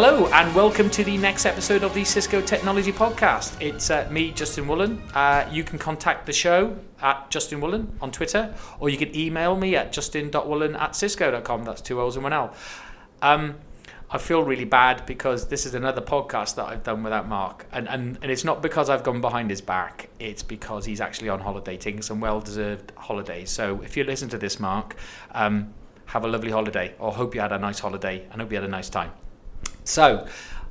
Hello, and welcome to the next episode of the Cisco Technology Podcast. It's uh, me, Justin Woolen. Uh, you can contact the show at Justin Woolen on Twitter, or you can email me at justin.woolen at cisco.com. That's two O's and one L. Um, I feel really bad because this is another podcast that I've done without Mark. And, and, and it's not because I've gone behind his back, it's because he's actually on holiday, taking some well deserved holidays. So if you listen to this, Mark, um, have a lovely holiday, or hope you had a nice holiday, and hope you had a nice time. So,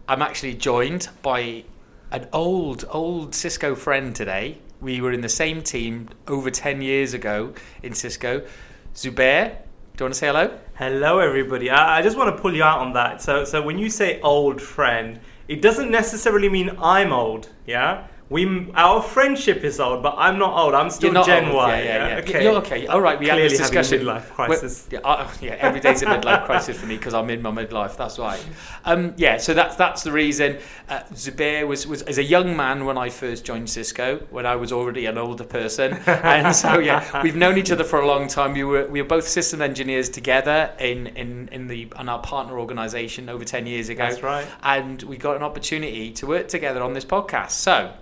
I'm actually joined by an old, old Cisco friend today. We were in the same team over 10 years ago in Cisco. Zubair, do you want to say hello? Hello, everybody. I, I just want to pull you out on that. So, so when you say old friend, it doesn't necessarily mean I'm old, yeah? We our friendship is old, but I'm not old. I'm still Gen old. Y. Yeah, yeah, yeah. Okay. You're okay. All right, we had Clearly this discussion. midlife crisis. Well, yeah, uh, yeah, every day's a midlife crisis for me because I'm in my midlife. That's right. Um, yeah, so that's that's the reason. Uh, Zubair was was as a young man when I first joined Cisco, when I was already an older person, and so yeah, we've known each other for a long time. We were we were both system engineers together in in in the in our partner organisation over ten years ago. That's right. And we got an opportunity to work together on this podcast. So.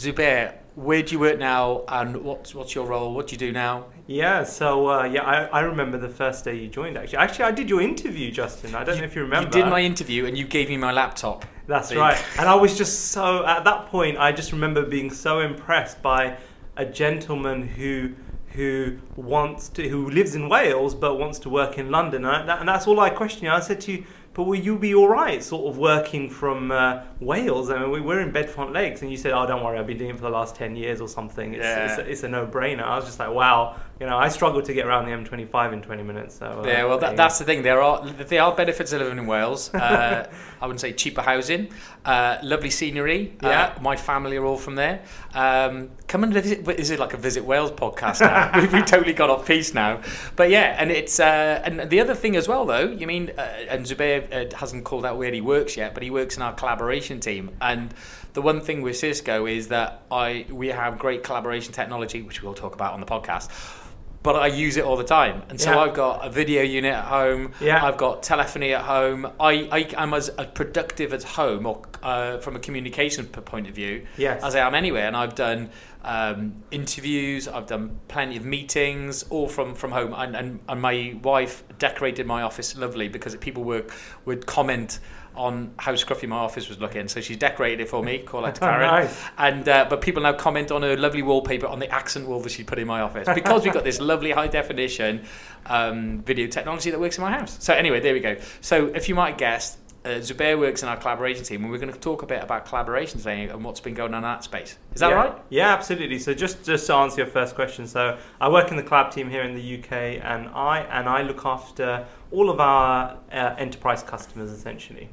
Zubair, where do you work now, and what's what's your role? What do you do now? Yeah. So uh, yeah, I, I remember the first day you joined. Actually, actually, I did your interview, Justin. I don't know if you remember. You did my interview, and you gave me my laptop. That's you right. And I was just so at that point. I just remember being so impressed by a gentleman who who wants to who lives in Wales but wants to work in London. And, that, and that's all I questioned. you. I said to you. But will you be all right, sort of working from uh, Wales? I mean, we were in Bedfont Lakes, and you said, "Oh, don't worry, I've been doing it for the last ten years or something." It's, Yeah. it's, a, it's a no-brainer. I was just like, "Wow," you know, I struggle to get around the M25 in twenty minutes. So uh, Yeah, well, that, that's the thing. There are there are benefits of living in Wales. Uh, I wouldn't say cheaper housing, uh, lovely scenery. Yeah. Uh, my family are all from there. Um, come and visit. Is it like a Visit Wales podcast now? we've, we've totally got off piece now. But yeah, and it's uh, and the other thing as well though. You mean, uh, and Zubair uh, hasn't called out where he works yet, but he works in our collaboration team. And the one thing with Cisco is that I we have great collaboration technology, which we'll talk about on the podcast. But I use it all the time, and so Yeah. I've got a video unit at home. Yeah. I've got telephony at home. I, I am as productive at home, or uh, from a communication point of view, Yes. as I am anywhere. And I've done um, interviews. I've done plenty of meetings, all from from home. And, and and my wife decorated my office lovely because people were would comment on how scruffy my office was looking. So she's decorated it for me. Call out to Karen. Nice. And uh, but people now comment on her lovely wallpaper on the accent wall that she put in my office because we've got this lovely high definition um, video technology that works in my house. So anyway, there we go. So if you might guess, uh, Zubair works in our collaboration team, and we're going to talk a bit about collaboration today and what's been going on in that space. Is that yeah. right? Yeah, absolutely. So just just to answer your first question, so I work in the collab team here in the UK, and I and I look after all of our uh, enterprise customers essentially.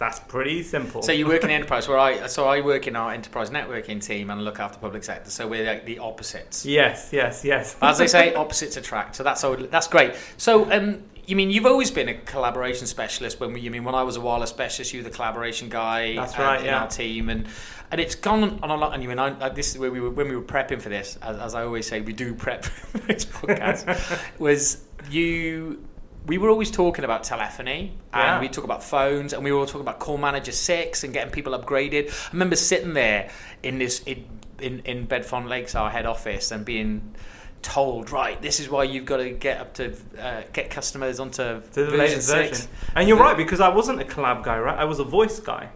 That's pretty simple. So you work in enterprise, where I so I work in our enterprise networking team and look after public sector. So we're like the opposites. yes, yes, yes. As they say, opposites attract. So that's all, that's great. So, um, you mean you've always been a collaboration specialist? When we, you mean when I was a wireless specialist, you were the collaboration guy. That's um, right, In yeah. our team, and and it's gone on a lot. And you mean I, this is where we were when we were prepping for this. As, as I always say, we do prep for this podcast. was you? We were always talking about telephony, and Yeah. we talk about phones, and we were all talking about Call Manager Six and getting people upgraded. I remember sitting there in this in in, in Bedfont Lakes, our head office, and being told, right, this is why you've got to get up to uh, get customers onto to the version latest six. version. And you're right because I wasn't a collab guy, right? I was a voice guy,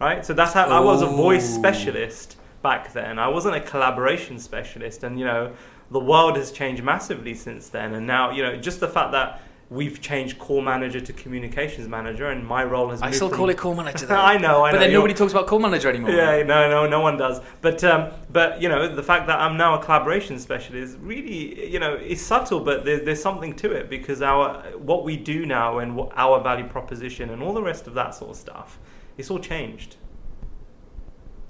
right? So that's how I was a voice specialist back then. I wasn't a collaboration specialist, and you know, the world has changed massively since then. And now, you know, just the fact that we've changed call manager to communications manager, and my role has. I still call it Call Manager. Though. I know, I but know. then nobody talks about Call Manager anymore. Yeah, no, no, no one does. But um, but you know, the fact that I'm now a collaboration specialist really, you know, is subtle, but there's there's something to it because our what we do now and what our value proposition and all the rest of that sort of stuff, it's all changed.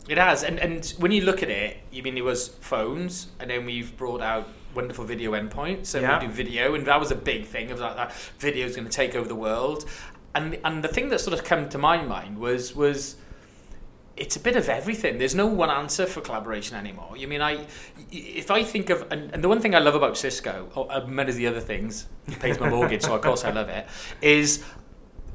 It has, and and when you look at it, you mean it was phones, and then we've brought out wonderful video endpoint. so Yeah. we do video, and that was a big thing of like that video is going to take over the world, and and the thing that sort of came to my mind was was it's a bit of everything. There's no one answer for collaboration anymore. You mean I, if I think of, and, and the one thing I love about Cisco, or uh, many of the other things, it pays my mortgage, so of course I love it, is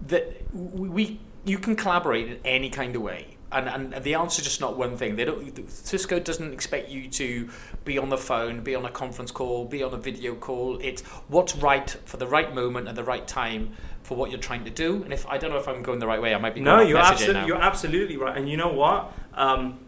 that we you can collaborate in any kind of way. And, and the answer is just not one thing. They don't. Cisco doesn't expect you to be on the phone, be on a conference call, be on a video call. It's what's right for the right moment at the right time for what you're trying to do. And if I don't know if I'm going the right way, I might be. No, you're absolutely you're absolutely right. And you know what? Um,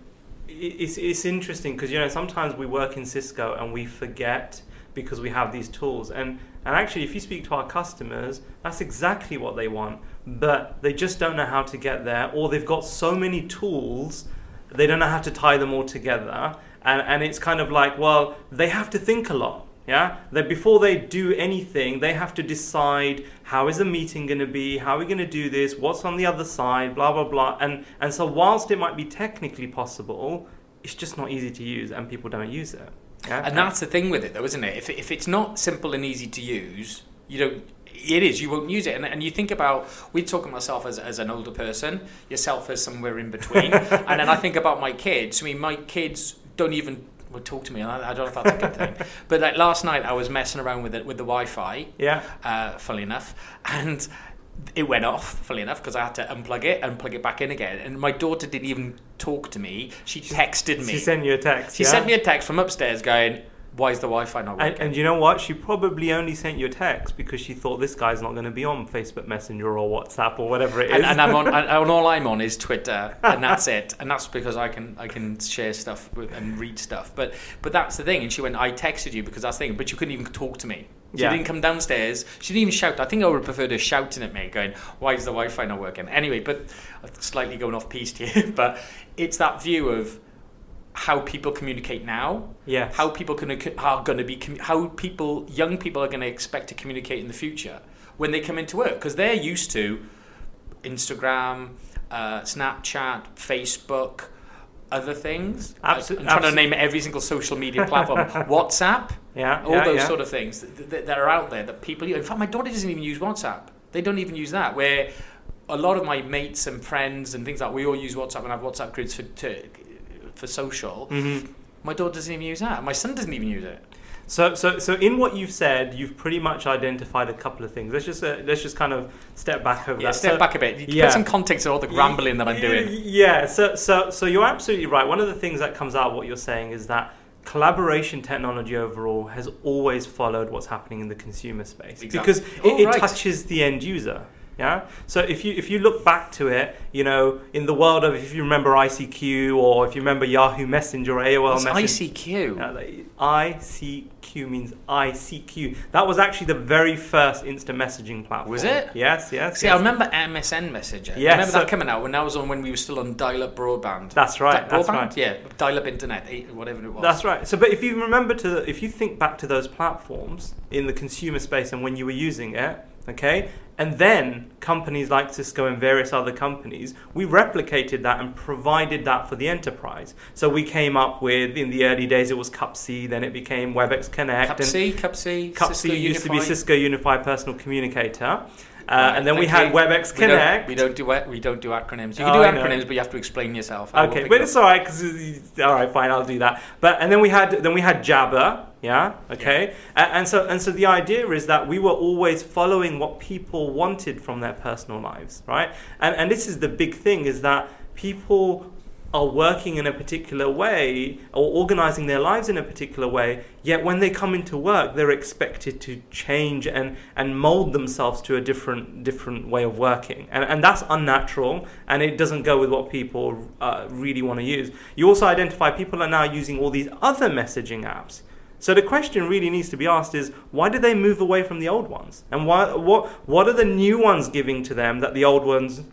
it's it's interesting because you know sometimes we work in Cisco and we forget because we have these tools. And and actually, if you speak to our customers, that's exactly what they want, but they just don't know how to get there, or they've got so many tools, they don't know how to tie them all together. And and it's kind of like, well, they have to think a lot. Yeah, that before they do anything, they have to decide how is the meeting going to be, how are we going to do this, what's on the other side, blah blah blah. And and so whilst it might be technically possible, it's just not easy to use, and people don't use it. Yeah? And that's the thing with it, though, isn't it? If, if it's not simple and easy to use, you don't. It is. You won't use it, and, and you think about. We talk of myself as, as an older person, yourself as somewhere in between, and then I think about my kids. I mean, my kids don't even well, talk to me. I, I don't know if that's a good thing, but like last night, I was messing around with it with the Wi-Fi. yeah. uh, funnily enough, and it went off, funnily enough, because I had to unplug it and plug it back in again. And my daughter didn't even talk to me; she texted me. She sent you a text. She yeah? sent me a text from upstairs going, "Why is the Wi-Fi not working?" And, and you know what? She probably only sent you a text because she thought this guy's not going to be on Facebook Messenger or WhatsApp or whatever it is. and, and I'm on, and, and all I'm on is Twitter, and that's it. And that's because I can I can share stuff with, and read stuff. But but that's the thing. And she went, I texted you because that's the thing. But you couldn't even talk to me. She Yeah. didn't come downstairs. She didn't even shout. I think I would have preferred her shouting at me, going, "Why is the Wi-Fi not working?" Anyway, but I'm slightly going off piece here. But it's that view of how people communicate now yes. how people can, are going to be how people young people are going to expect to communicate in the future when they come into work because they're used to Instagram, uh, Snapchat, Facebook, other things. Abso- I'm trying to name every single social media platform. WhatsApp, yeah, all yeah, those yeah. sort of things that, that, that are out there that people. In fact, my daughter doesn't even use WhatsApp. They don't even use that. Where a lot of my mates and friends and things like we all use WhatsApp and have WhatsApp groups for to, for social. Mhm. My daughter doesn't even use that. My son doesn't even use it. So, so, so in what you've said, you've pretty much identified a couple of things. Let's just uh, let's just kind of step back over Yeah, that. step So- back a bit. Yeah. Put some context on all the rambling that I'm doing. Yeah, so so so you're absolutely right. One of the things that comes out of what you're saying is that collaboration technology overall has always followed what's happening in the consumer space Exactly. because it, it right. touches the end user. Yeah. So if you if you look back to it, you know, in the world of if you remember ICQ or if you remember Yahoo Messenger or AOL It's Messenger. ICQ. ICQ means ICQ. That was actually the very first instant messaging platform. Was it? Yes, yes. See, yes. I remember MSN Messenger. Yes, remember so- that coming out when I was on when we were still on dial-up broadband. That's right. Di- That's right. Yeah, dial-up internet, eh, whatever it was. That's right. So, but if you remember to, the, if you think back to those platforms in the consumer space and when you were using it, okay, and then companies like Cisco and various other companies, we replicated that and provided that for the enterprise. So we came up with, in the early days, it was CUPC, then it became WebEx Connect, Cup and C, CUPC, Cisco C used to be Cisco Unified Personal Communicator. Uh, and then we had. WebEx We don't- Connect. We don't, do we don't do acronyms. You Oh, can do acronyms, but you have to explain yourself. I Okay, but it it's all right because all right, fine, I'll do that. But and then we had then we had Jabber, yeah, okay, A- and so and so the idea is that we were always following what people wanted from their personal lives, right? And and this is the big thing is that people are working in a particular way or organizing their lives in a particular way yet when they come into work they're expected to change and and mold themselves to a different different way of working. And and that's unnatural and it doesn't go with what people uh, really want to use. You also identify people are now using all these other messaging apps. So the question really needs to be asked is why did they move away from the old ones? And why what what are the new ones giving to them that the old ones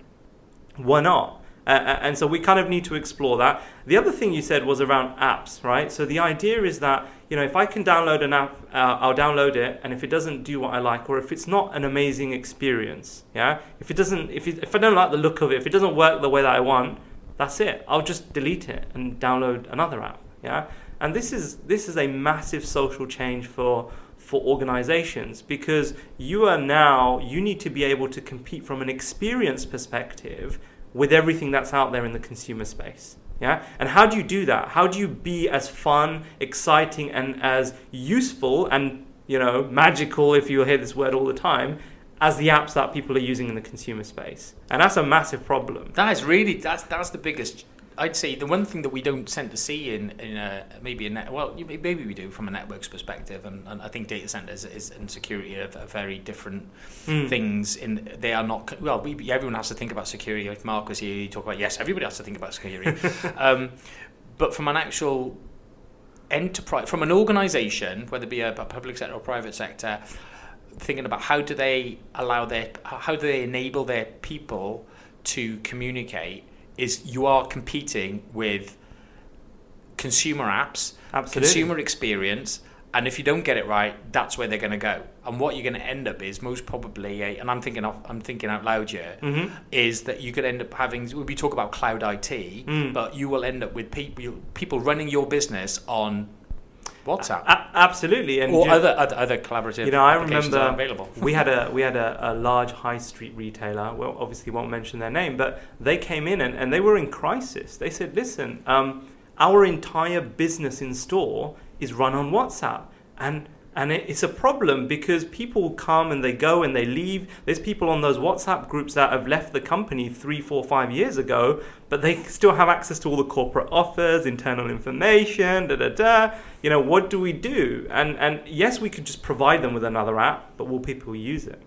were not uh, and so we kind of need to explore that. The other thing you said was around apps, right? So the idea is that you know if I can download an app, uh, I'll download it, and if it doesn't do what I like, or if it's not an amazing experience, yeah, if it doesn't, if it, if I don't like the look of it, if it doesn't work the way that I want, that's it. I'll just delete it and download another app, yeah. And this is this is a massive social change for for organizations because you are now you need to be able to compete from an experience perspective with everything that's out there in the consumer space. Yeah? And how do you do that? How do you be as fun, exciting, and as useful and you know magical, if you hear this word all the time, as the apps that people are using in the consumer space, and that's a massive problem. That is really that's that's the biggest. I'd say the one thing that we don't tend to see in in a, maybe a net well maybe we do from a networks perspective and, and I think data centers is and security are, are very different Mm. things in they are not well we, everyone has to think about security like Mark was here you talk about yes everybody has to think about security um, but from an actual enterprise from an organization whether it be a, a public sector or private sector thinking about how do they allow their how do they enable their people to communicate is you are competing with consumer apps Absolutely. consumer experience and if you don't get it right that's where they're going to go and what you're going to end up is most probably a, and i'm thinking of, i'm thinking out loud here hmm is that you could end up having we talk about cloud IT Mm. but you will end up with people people running your business on WhatsApp A- absolutely, and or you- other, other other collaborative You know, I remember we had a we had a, a large high street retailer. Well, obviously won't mention their name, but they came in and, and they were in crisis. They said, "Listen, um, our entire business in store is run on WhatsApp, and and it's a problem because people come and they go and they leave. There's people on those WhatsApp groups that have left the company three, four, five years ago, but they still have access to all the corporate offers, internal information, da da da. You know, what do we do? And and yes, we could just provide them with another app, but will people use it?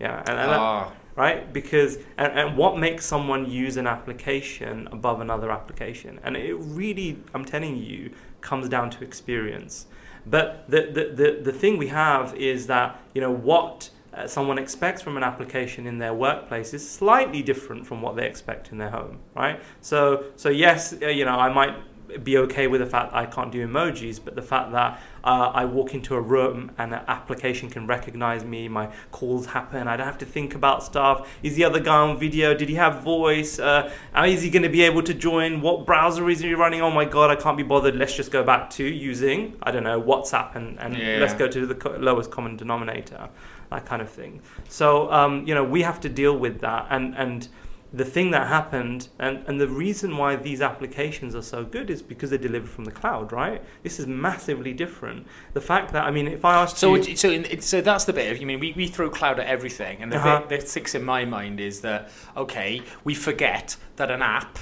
Yeah, and, and that- Ah, right? Because and, and what makes someone use an application above another application? And it really, I'm telling you, comes down to experience. But the the, the, the thing we have is that you know what uh, someone expects from an application in their workplace is slightly different from what they expect in their home, right? So so yes, uh, you know I might be okay with the fact that I can't do emojis, but the fact that uh, I walk into a room and an application can recognize me, my calls happen, I don't have to think about stuff. Is the other guy on video? Did he have voice? Uh, is he going to be able to join? What browser is he running? Oh my god, I can't be bothered. Let's just go back to using, I don't know, WhatsApp and, and Yeah. let's go to the co- lowest common denominator, that kind of thing. So, um, you know, we have to deal with that. And, and the thing that happened and, and the reason why these applications are so good is because they're delivered from the cloud right this is massively different the fact that i mean if i asked so you so in, so that's the bit of you mean we, we throw cloud at everything and the Uh-huh. bit that sticks in my mind is that okay we forget that an app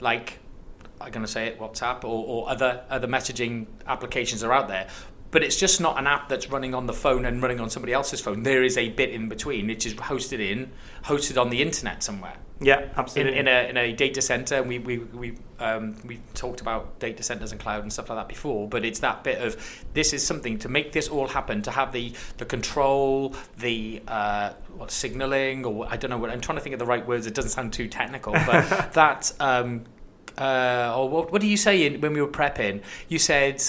like I'm going to say it WhatsApp or, or other other messaging applications are out there but it's just not an app that's running on the phone and running on somebody else's phone. There is a bit in between which is hosted in hosted on the internet somewhere. Yeah in, absolutely. in, a, in a data center and we, we, we, um, we talked about data centers and cloud and stuff like that before but it's that bit of this is something to make this all happen to have the, the control the uh, what signaling or I don't know what I'm trying to think of the right words it doesn't sound too technical but that um, uh, or what, what do you say in, when we were prepping you said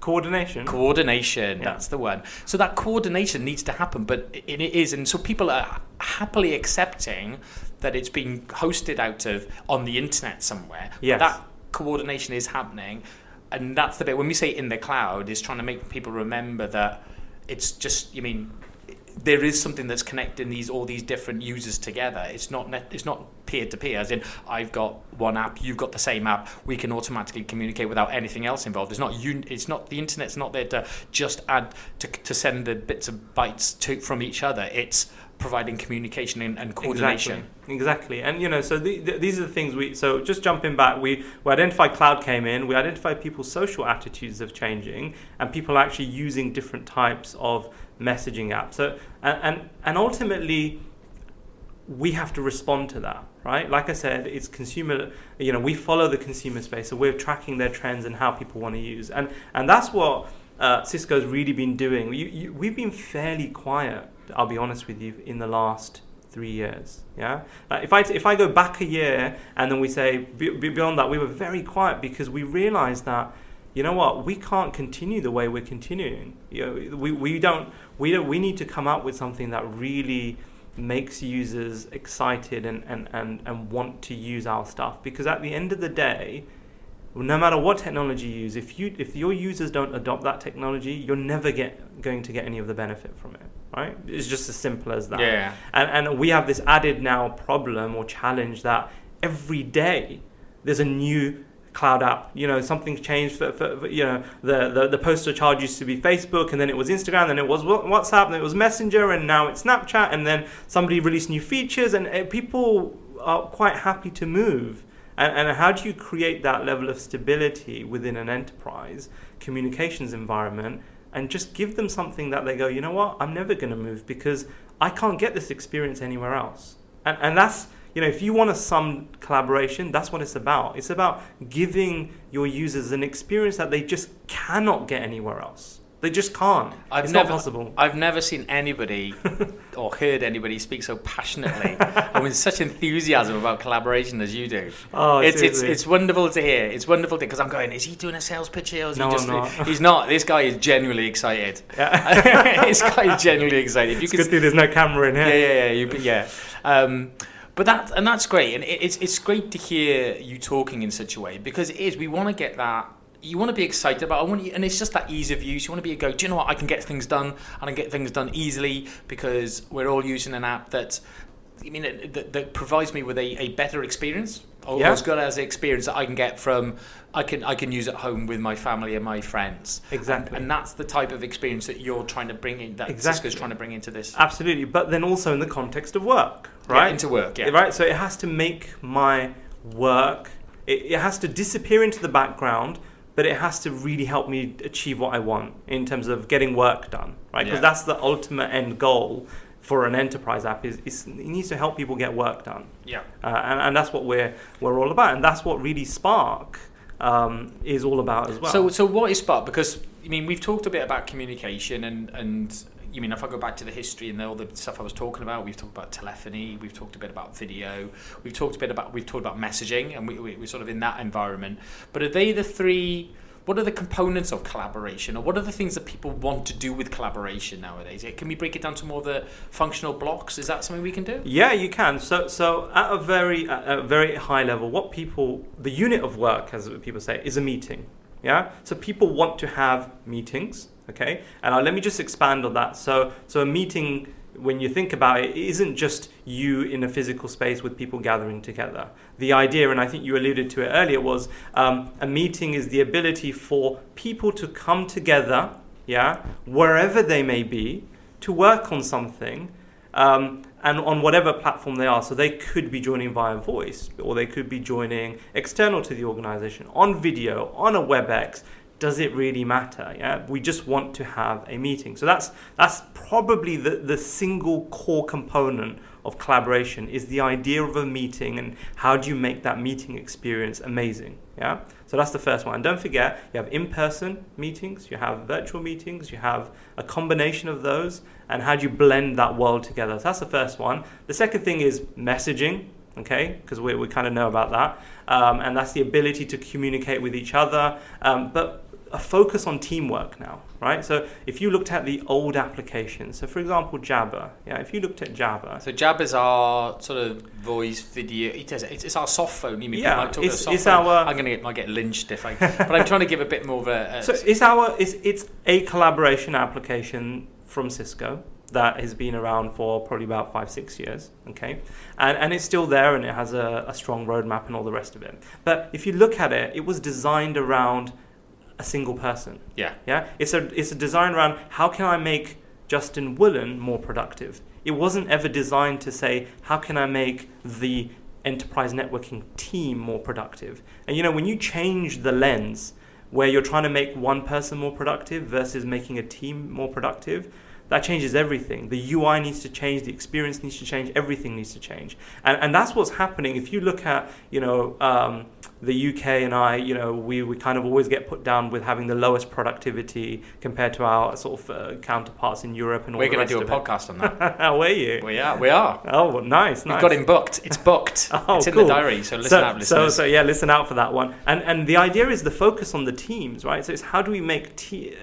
coordination coordination Yeah. that's the one so that coordination needs to happen but it, it is and so people are happily accepting that it's being hosted out of on the internet somewhere Yeah. that coordination is happening and that's the bit when we say in the cloud is trying to make people remember that it's just you mean there is something that's connecting these all these different users together. It's not net, it's not peer to peer. As in, I've got one app, you've got the same app. We can automatically communicate without anything else involved. It's not un, It's not the internet's not there to just add to, to send the bits of bytes to from each other. It's providing communication and, and coordination. Exactly. Exactly. And you know, so the, the, these are the things we. So just jumping back, we we identified cloud came in. We identified people's social attitudes of changing, and people actually using different types of messaging apps. So and and, and ultimately, we have to respond to that, right? Like I said, it's consumer. You know, we follow the consumer space, so we're tracking their trends and how people want to use, and and that's what. Uh, Cisco's really been doing. You, you, we've been fairly quiet, I'll be honest with you, in the last three years. Yeah, like if I if I go back a year and then we say be- be- beyond that, we were very quiet because we realised that you know what we can't continue the way we're continuing. You know, we, we don't we don't we need to come up with something that really makes users excited and, and, and, and want to use our stuff. Because at the end of the day no matter what technology you use if you if your users don't adopt that technology you're never get going to get any of the benefit from it right? It's just as simple as that. Yeah. and, and we have this added now problem or challenge that every day there's a new cloud app. You know, something's changed. For, for, you know, the, the the poster child used to be Facebook, and then it was Instagram, then it was WhatsApp, and it was Messenger, and now it's Snapchat, and then somebody released new features, and people are quite happy to move. And, and how do you create that level of stability within an enterprise communications environment? And just give them something that they go, you know what, I'm never going to move because I can't get this experience anywhere else. And, and that's you know, if you want a some collaboration, that's what it's about. It's about giving your users an experience that they just cannot get anywhere else. They just can't. I've it's never, not possible. I've never seen anybody or heard anybody speak so passionately and with such enthusiasm about collaboration as you do. Oh, it's, it's it's wonderful to hear. It's wonderful because I'm going. Is he doing a sales pitch here? Or is No, he just, I'm not. He's not. This guy is genuinely excited. Yeah. this guy is genuinely excited. If you it's could good thing there's no camera in here. yeah, yeah, yeah, you, yeah. Um, but that and that's great, and it, it's it's great to hear you talking in such a way because it is. We want to get that. You want to be excited about. I want you, and it's just that ease of use. You want to be a go. Do you know what? I can get things done, and I can get things done easily because we're all using an app that. I mean, that, that provides me with a, a better experience, or Yeah. as good as the experience that I can get from I can I can use at home with my family and my friends. Exactly. and, and that's the type of experience that you're trying to bring in. That Exactly. Cisco's trying to bring into this. Absolutely. But then also in the context of work, Yeah, right? into work, yeah. Right? So it has to make my work, it, it has to disappear into the background, but it has to really help me achieve what I want in terms of getting work done, right? Because Yeah. that's the ultimate end goal for an enterprise app is, is it needs to help people get work done. Yeah. Uh, and, and that's what we're, we're all about. And that's what really Spark um, is all about as well. So, so what is Spark? Because I mean, we've talked a bit about communication, and and you mean if I go back to the history and all the stuff I was talking about, we've talked about telephony, we've talked a bit about video, we've talked a bit about we've talked about messaging, and we, we, we're sort of in that environment. But are they the three? What are the components of collaboration, or what are the things that people want to do with collaboration nowadays? Can we break it down to more of the functional blocks? Is that something we can do? Yeah, you can. So, so at a very, at a very high level, what people, the unit of work, as people say, is a meeting. Yeah. So people want to have meetings. Okay. And uh, let me just expand on that. So, so a meeting, when you think about it, it isn't just you in a physical space with people gathering together. The idea, and I think you alluded to it earlier, was um, a meeting is the ability for people to come together. Yeah, wherever they may be, to work on something um, and on whatever platform they are. So they could be joining via voice, or they could be joining external to the organization on video, on a WebEx. Does it really matter? Yeah, we just want to have a meeting. So that's that's probably the, the single core component of collaboration is the idea of a meeting and how do you make that meeting experience amazing. Yeah. So that's the first one. And don't forget, you have in-person meetings, you have virtual meetings, you have a combination of those, and how do you blend that world together? So that's the first one. The second thing is messaging, okay, because we, we kind of know about that, um, and that's the ability to communicate with each other, um, but a focus on teamwork now, right? So if you looked at the old applications, so for example, Jabber, yeah, if you looked at Jabber, So Jab is our sort of voice video. It is, it's, it's our soft phone. You mean Yeah, like it's- about soft it's our- I'm gonna get, might get lynched if I. but I'm trying to give a bit more of a. a So it's our it's, it's a collaboration application from Cisco that has been around for probably about five six years. Okay, and and it's still there and it has a, a strong roadmap and all the rest of it. But if you look at it, it was designed around a single person. yeah. Yeah, it's a it's a design around how can I make Justin Woolen more productive. It wasn't ever designed to say how can I make the enterprise networking team more productive. And you know when you change the lens where you're trying to make one person more productive versus making a team more productive, that changes everything. The UI needs to change, the experience needs to change, everything needs to change. And, and that's what's happening. If you look at, you know, um, the UK and I, you know, we, we kind of always get put down with having the lowest productivity compared to our sort of uh, counterparts in Europe and all We're the going to do a podcast on that. How were you? we are. We are. Oh, well, nice, We've got him booked. It's booked. Oh, it's in cool. the diary. So listen so, out, so, listeners. so yeah, listen out for that one. And and the idea is the focus on the teams, right? So it's how do we make te-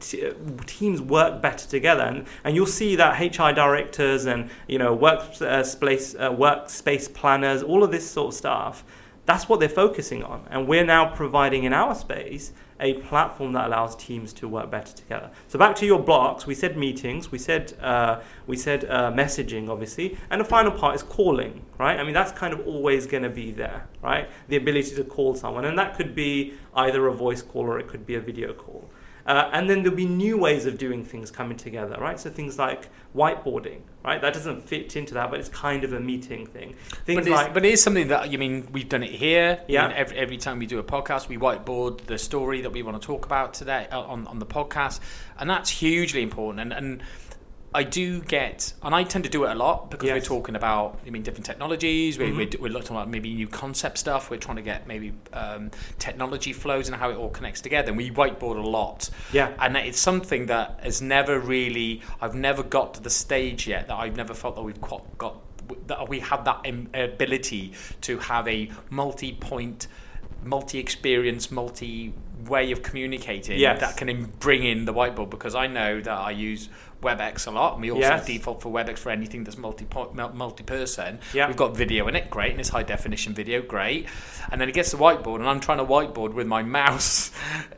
uh, teams work better together? And and you'll see that HR directors and you know work uh, uh, workspace planners, all of this sort of stuff. that's what they're focusing on. And we're now providing in our space a platform that allows teams to work better together. So back to your blocks, we said meetings, we said uh, we said uh, messaging, obviously, and the final part is calling, right? I mean that's kind of always going to be there, right? The ability to call someone, and that could be either a voice call or it could be a video call. Uh, and then there'll be new ways of doing things coming together, right? So things like whiteboarding, right? That doesn't fit into that, but it's kind of a meeting thing. Things but, like, but it is something that you mean we've done it here. Yeah. I mean, every, every time we do a podcast, we whiteboard the story that we want to talk about today uh, on on the podcast, and that's hugely important. And and I do get, and I tend to do it a lot because we're talking about, I mean, different technologies. We, we're, we're looking at maybe new concept stuff. We're trying to get maybe um, technology flows and how it all connects together. And we whiteboard a lot. Yeah. And it's something that has never really, I've never got to the stage yet that I've never felt that we've got, got that we have that ability to have a multi-point, multi-experience, multi way of communicating Yes. that can bring in the whiteboard because I know that I use WebEx a lot and we also Yes. default for WebEx for anything that's multi multi person. Yeah. We've got video in it, great, and it's high definition video, great. And then it gets the whiteboard and I'm trying to whiteboard with my mouse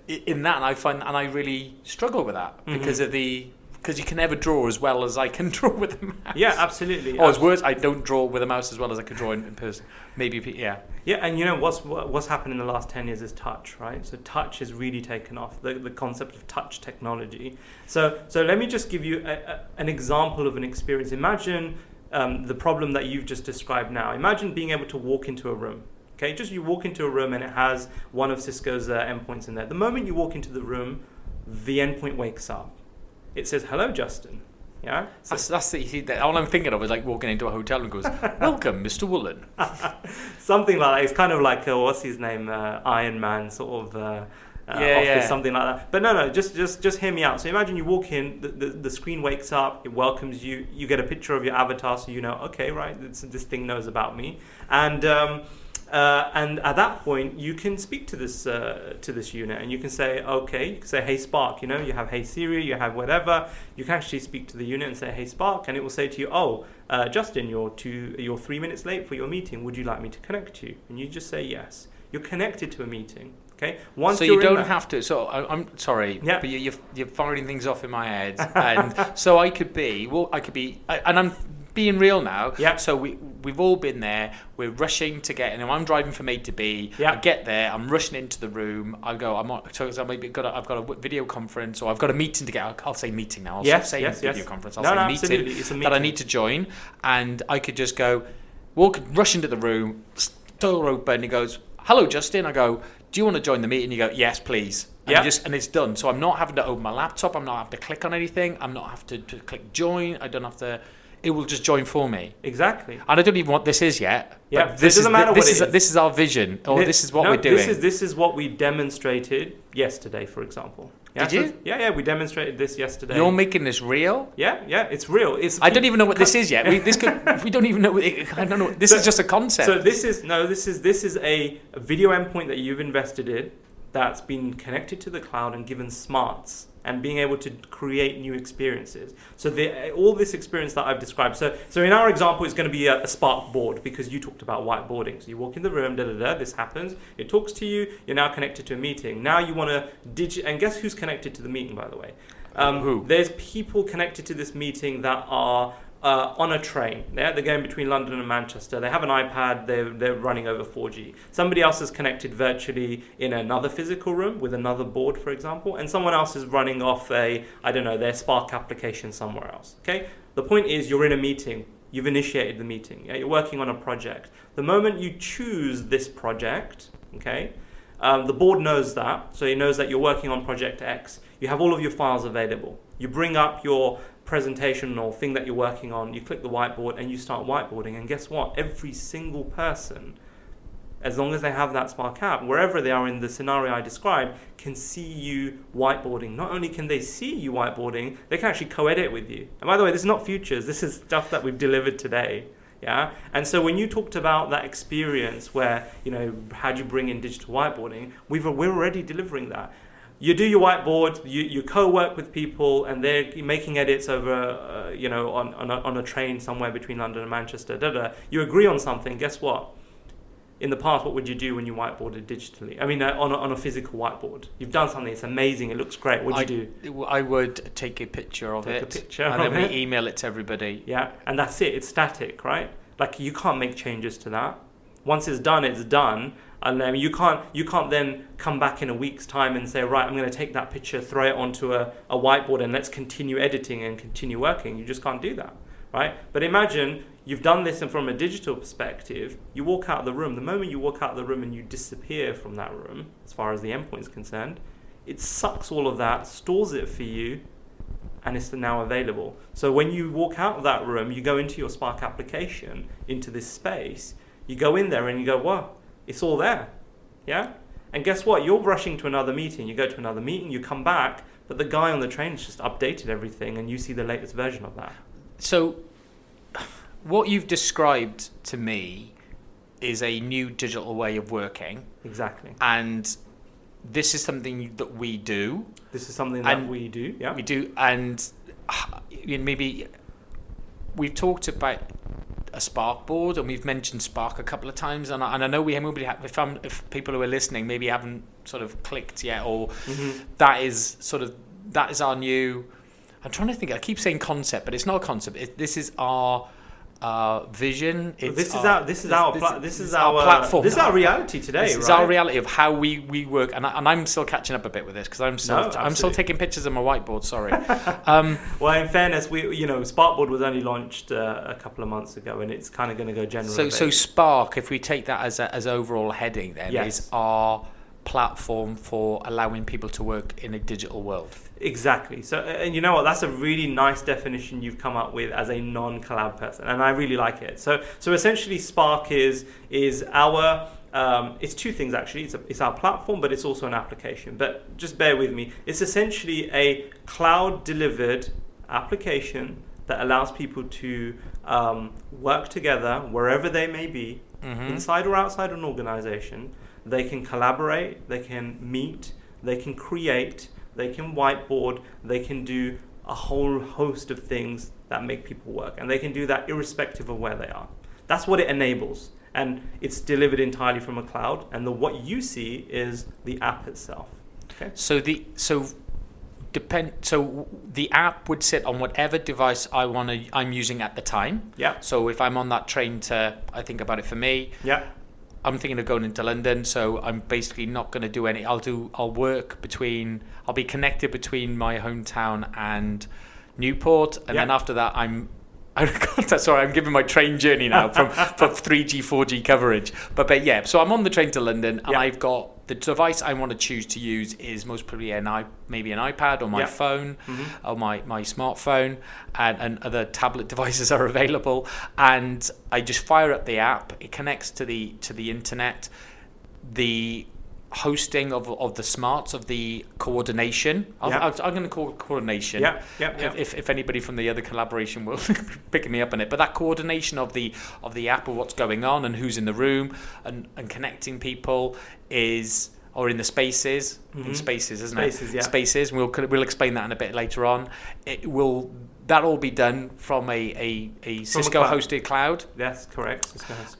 in that and I find and I really struggle with that Mm-hmm. because of the because you can never draw as well as I can draw with a mouse. yeah, absolutely. Or as worse, I don't draw with a mouse as well as I could draw in, in person. Maybe, yeah. Yeah, and you know what's what's happened in the last ten years is touch, right? So touch has really taken off the, the concept of touch technology. So so let me just give you a, a, an example of an experience. Imagine um, the problem that you've just described now. Imagine being able to walk into a room. Okay, just you walk into a room and it has one of Cisco's uh, endpoints in there. The moment you walk into the room, the endpoint wakes up. It says, "Hello, Justin." Yeah. So- That's, that's the, you see, that, all I'm thinking of is like walking into a hotel and goes, "Welcome, Mr. Woolen." something like that. It's kind of like uh, what's his name, uh, Iron Man sort of. Uh, uh, Yeah, office, yeah. something like that. But no, no, just just just hear me out. So imagine you walk in, the, the, the screen wakes up, it welcomes you, you get a picture of your avatar, so you know, okay, right, this, this thing knows about me, and um, uh, and at that point you can speak to this uh, to this unit, and you can say, okay, you can say, hey Spark, you know, you have hey Siri, you have whatever. You can actually speak to the unit and say, hey Spark, and it will say to you, oh, uh, Justin, you're two, you're three minutes late for your meeting. Would you like me to connect you? And you just say yes. You're connected to a meeting. Okay. Once so you don't that- have to. So I, I'm sorry, Yeah. but you, you're, you're firing things off in my head, and so I could be. Well, I could be, I, and I'm being real now. Yeah. So we we've all been there. We're rushing to get, and I'm driving from A to B. Yeah. I get there. I'm rushing into the room. I go. I'm on. So I maybe got. A, I've got a video conference, or I've got a meeting to get. I'll, I'll say meeting now. I'll Yes, saying yes, video yes. conference. I'll No, say no, meeting, absolutely. It's a meeting that I need to join, and I could just go, walk, rush into the room, door open. He goes, "Hello, Justin." I go, "Do you want to join the meeting?" You go, "Yes, please." And, Yeah. just, and it's done. So I'm not having to open my laptop. I'm not having to click on anything. I'm not have to, to click join. I don't have to. It will just join for me. Exactly. And I don't even know what this is yet. Yeah, so this is doesn't matter this what is it is. this is our vision, or Thi- this is what no, we're doing. This is this is what we demonstrated yesterday, for example. Yeah, Did so- you? yeah, yeah. We demonstrated this yesterday. You're making this real. yeah, yeah. It's real. It's. I don't even know what this is yet. We, this could, we don't even know. I don't know. This So- is just a concept. So this is no. This is this is a, a video endpoint that you've invested in, that's been connected to the cloud and given smarts and being able to create new experiences. So the, all this experience that I've described. So so in our example, it's going to be a, a Spark board because you talked about whiteboarding. So you walk in the room, da da da. This happens. It talks to you. You're now connected to a meeting. Now you want to digit. And guess who's connected to the meeting, by the way? Um, Who? There's people connected to this meeting that are uh, on a train. They're going between London and Manchester. They have an iPad. They're they're running over 4G. Somebody else is connected virtually in another physical room with another board, for example, and someone else is running off a I don't know their Spark application somewhere else. Okay. The point is, you're in a meeting. You've initiated the meeting. Yeah? You're working on a project. The moment you choose this project, okay, um, the board knows that, so it knows that you're working on project X. You have all of your files available. You bring up your presentation or thing that you're working on, you click the whiteboard and you start whiteboarding. And guess what? Every single person, as long as they have that Spark app, wherever they are in the scenario I described, can see you whiteboarding. Not only can they see you whiteboarding, they can actually co edit with you. And by the way, this is not futures, this is stuff that we've delivered today. Yeah. And so when you talked about that experience where, you know, how do you bring in digital whiteboarding, we've, we're already delivering that. You do your whiteboard, you, you co-work with people, and they're making edits over, uh, you know, on, on, a, on a train somewhere between London and Manchester. Da, da. You agree on something. Guess what? in the past, what would you do when you whiteboarded digitally? I mean, uh, on, a, on a physical whiteboard. You've done something, it's amazing, it looks great. What do you do? I would take a picture of Take a it, picture and then it. we email it to everybody. Yeah, and that's it. It's static, right? Like you can't make changes to that. Once it's done, it's done, and then you can't you can't then come back in a week's time and say, right, I'm going to take that picture, throw it onto a, a whiteboard, and let's continue editing and continue working. You just can't do that, right? But imagine you've done this, and from a digital perspective, you walk out of the room. The moment you walk out of the room and you disappear from that room, as far as the endpoint is concerned, it sucks all of that, stores it for you, and it's now available. So when you walk out of that room, you go into your Spark application, into this space, you go in there and you go, wow, it's all there. Yeah? And guess what? You're rushing to another meeting. You go to another meeting, you come back, but the guy on the train has just updated everything and you see the latest version of that. So, what you've described to me is a new digital way of working, Exactly. and this is something that we do. This is something that we do. Yeah. We do, and uh, maybe we've talked about a Spark board, and we've mentioned Spark a couple of times, and I, and I know we maybe have, if, I'm, if people who are listening maybe haven't sort of clicked yet, or Mhm. that is sort of that is our new. I'm trying to think. I keep saying concept, but it's not a concept. It, this is our uh, vision. It's this is our this is our pla- this is our platform. This is our reality today, This right? is our reality of how we, we work, and, I, and I'm still catching up a bit with this because I'm still No, I'm still taking pictures of my whiteboard. Sorry. um, Well, in fairness, we you know Sparkboard was only launched uh, a couple of months ago, and it's kind of going to go general. so so. Spark, if we take that as a, as overall heading, then Yes. is our platform for allowing people to work in a digital world. Exactly. So, and you know what? That's a really nice definition you've come up with as a non-collab person, and I really like it. So, so essentially, Spark is is our um, it's two things actually. It's, a, it's our platform, but it's also an application. But just bear with me. It's essentially a cloud-delivered application that allows people to um, work together wherever they may be, Mhm. inside or outside an organization. They can collaborate, they can meet, they can create, they can whiteboard, they can do a whole host of things that make people work. And they can do that irrespective of where they are. That's what it enables. And it's delivered entirely from a cloud. And the, what you see is the app itself. Okay? So the so depend so the app would sit on whatever device I want to I'm using at the time. Yeah. So if I'm on that train to I think about it for me, Yeah. I'm thinking of going into London, so I'm basically not going to do any. I'll do. I'll work between. I'll be connected between my hometown and Newport, and then after that, I'm. Oh I'm sorry, I'm giving my train journey now from from 3G, 4G coverage. But but yeah, so I'm on the train to London, and Yeah. I've got the device I want to choose to use is most probably an i maybe an iPad or my Yeah. phone Mhm. or my, my smartphone and, and other tablet devices are available and I just fire up the app it connects to the to the internet the hosting of, of the smarts of the coordination. I'll, I'm going to call it coordination Yeah. Yeah. yeah. if, if, anybody from the other collaboration will pick me up on it but that coordination of the of the app of what's going on and who's in the room and, and connecting people is or in the spaces in Mhm. spaces isn't Spaces, it yeah. spaces and we'll we'll explain that in a bit later on it will that all be done from a, a, a Cisco cloud. hosted cloud Yes, correct.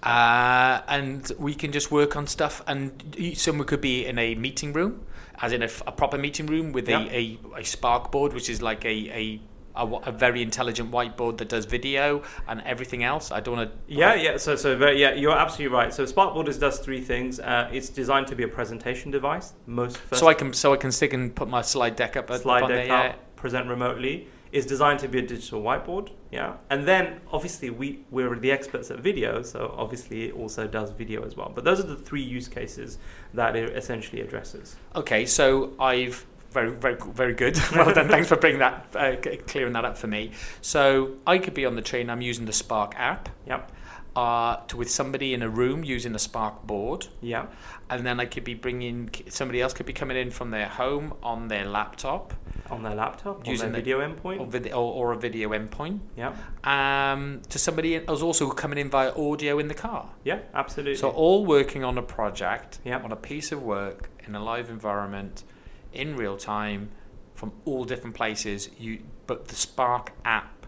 Uh, and we can just work on stuff and someone could be in a meeting room as in a proper meeting room with Yeah. a, a, a spark board which is like a, a a, a very intelligent whiteboard that does video and everything else i don't want to Yeah, yeah. So, so very, yeah, you're absolutely right. So, Sparkboard is, does three things. Uh, it's designed to be a presentation device. Most first so i can so i can stick and put my slide deck up, slide deck there, yeah. up, present remotely. Is designed to be a digital whiteboard. Yeah, and then obviously we we're the experts at video, so obviously it also does video as well. But those are the three use cases that it essentially addresses. Okay, so I've very, very, very good. well done. Thanks for bringing that, uh, clearing that up for me. So I could be on the train. I'm using the Spark app. Yep. Uh, to with somebody in a room using the Spark board, Yeah. And then I could be bringing somebody else could be coming in from their home on their laptop On their laptop, Using their the- video endpoint. or, vid- or, or a video endpoint. yeah. Um, to somebody else also coming in via audio in the car. Yeah. Absolutely. So all working on a project, Yeah. on a piece of work in a live environment, in real time, from all different places. You, but the Spark app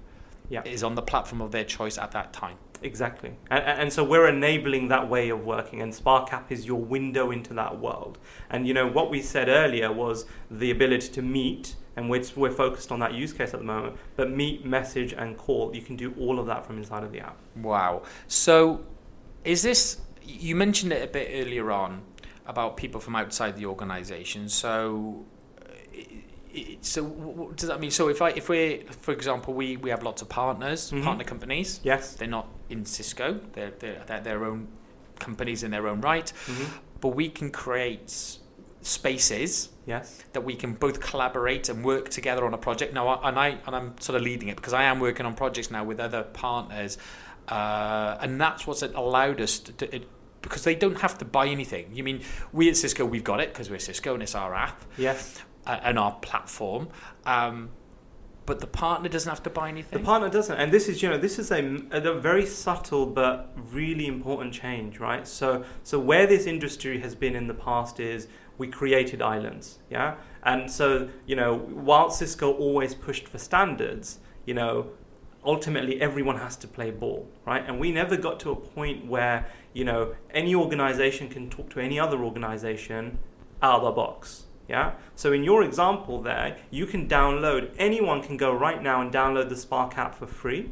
Yeah. is on the platform of their choice at that time. Exactly. And, and so we're enabling that way of working, and Spark App is your window into that world. And you know, what we said earlier was the ability to meet, and we're, we're focused on that use case at the moment, but meet, message, and call. You can do all of that from inside of the app. Wow. So, is this, you mentioned it a bit earlier on about people from outside the organization. So, so what does that mean? So if I if we for example we we have lots of partners, Mhm. partner companies. Yes. They're not in Cisco. They're they're, they're their own companies in their own right. hmm But we can create spaces Yes. that we can both collaborate and work together on a project. Now, I- and I and I'm sort of leading it because I am working on projects now with other partners, uh, and that's what's allowed us to. to it, because they don't have to buy anything. You mean we at Cisco we've got it because we're Cisco and it's our app Yes. uh, and our platform, um, but the partner doesn't have to buy anything. The partner doesn't, and this is you know this is a, a very subtle but really important change, right? So so where this industry has been in the past is we created islands, yeah, and so you know while Cisco always pushed for standards, you know ultimately everyone has to play ball, right? And we never got to a point where you know any organization can talk to any other organization out of the box. Yeah. So in your example there, you can download. Anyone can go right now and download the Spark app for free.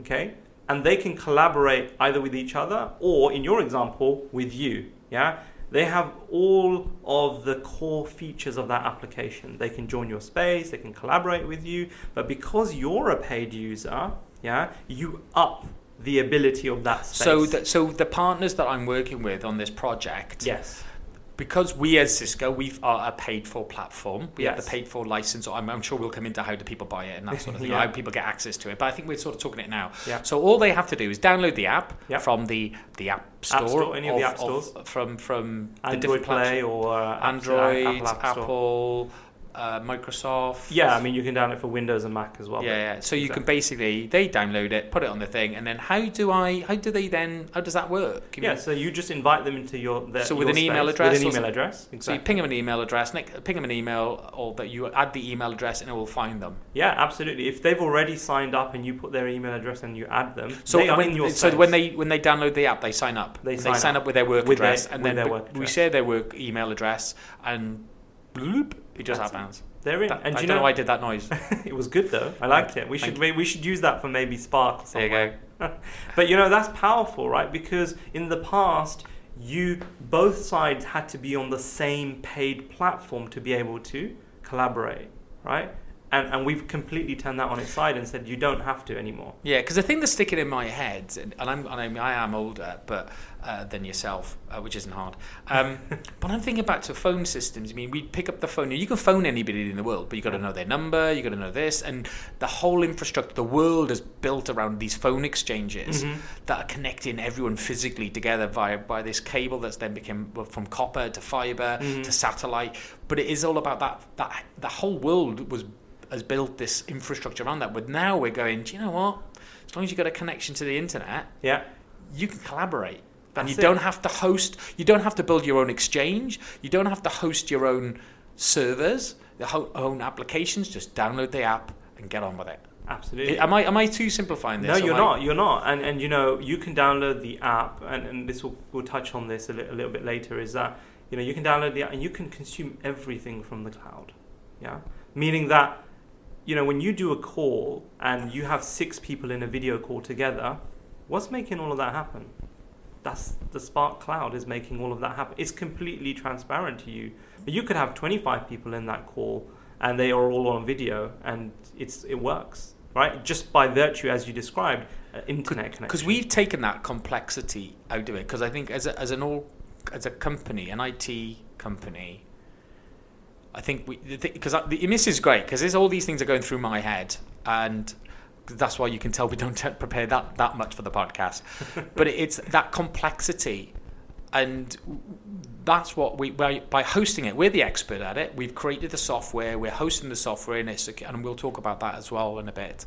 Okay. And they can collaborate either with each other or, in your example, with you. Yeah. They have all of the core features of that application. They can join your space. They can collaborate with you. But because you're a paid user, yeah, you up the ability of that space. So, the, so the partners that I'm working with on this project, yes. Because we as Cisco, we are a paid for platform. We have the paid for license. I'm, I'm sure we'll come into how do people buy it and that sort of thing, Yeah. how people get access to it. But I think we're sort of talking it now. Yeah. So all they have to do is download the app Yep. from the the app store, app Store, any of the app stores. from from the Android different Play or uh, Android, Apple. Apple, uh, Microsoft. Yeah, I mean you can download it for Windows and Mac as well. yeah, yeah. So you can basically they download it, put it on the thing, and then how do I? How do they then? How does that work? You Yeah, mean- so you just invite them into your their, So with an email space, address With an email address, So you ping them an email address, Nick, ping them an email, or that you add the email address, and it will find them. yeah, absolutely. If they've already signed up and you put their email address and you add them, So when so space. when they when they download the app, they sign up. They they sign sign up. up with their work With their- address, and with then their b- work we share their work email address, and bloop, it just That's happens. they're in, That- and I do you don't know know, why I did that noise. it was good though. I liked it. We Thank should we, we should use that for maybe Spark or There you go. But you know that's powerful, right? Because in the past, you both sides had to be on the same paid platform to be able to collaborate, right? And and we've completely turned that on its side and said you don't have to anymore. Yeah, because the thing that's sticking in my head, and and I'm, and I'm I am older, but uh, than yourself, uh, which isn't hard. Um, but I'm thinking back to phone systems. I mean, we pick up the phone. You can phone anybody in the world, but you got to know their number. You got to know this, and the whole infrastructure. The world is built around these phone exchanges Mhm. that are connecting everyone physically together via by this cable that's then become from copper to fiber Mhm. to satellite. But it is all about that. That the whole world was has built this infrastructure around that. But now we're going. Do you know what? As long as you've got a connection to the internet, Yeah. you can collaborate. And you it. don't have to host, you don't have to build your own exchange, you don't have to host your own servers, the ho- own applications. Just download the app and get on with it. Absolutely. Am I am I too simplifying this? No, you're I- not. You're not. And and you know you can download the app, and, and this will we'll touch on this a, li- a little bit later. Is that you know you can download the app and you can consume everything from the cloud. Yeah, meaning that you know when you do a call and you have six people in a video call together, what's making all of that happen? That's the Spark Cloud is making all of that happen. It's completely transparent to you. But you could have 25 people in that call and they are all on video and it's it works, right? Just by virtue, as you described, uh, internet connection. because we've taken that complexity out of it. Because I think as a, as an all as a company, an IT company, I think we because this is great because there's all these things are going through my head and. That's why you can tell we don't prepare that, that much for the podcast, but it's that complexity, and that's what we by, by hosting it. We're the expert at it. We've created the software. We're hosting the software, and it's and we'll talk about that as well in a bit.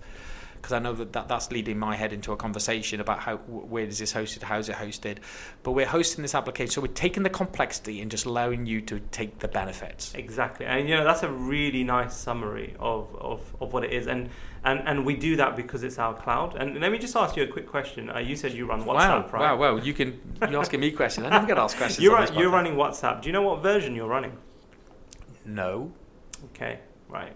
Because I know that, that that's leading my head into a conversation about how wh- where is this hosted, how is it hosted. But we're hosting this application, so we're taking the complexity and just allowing you to take the benefits. Exactly, and you know that's a really nice summary of, of, of what it is, and, and and we do that because it's our cloud. And let me just ask you a quick question. Uh, you said you run WhatsApp, wow, right? wow, well, you can you're asking me questions. I never get asked questions. You're run, you're running WhatsApp. Do you know what version you're running? No. Okay, right.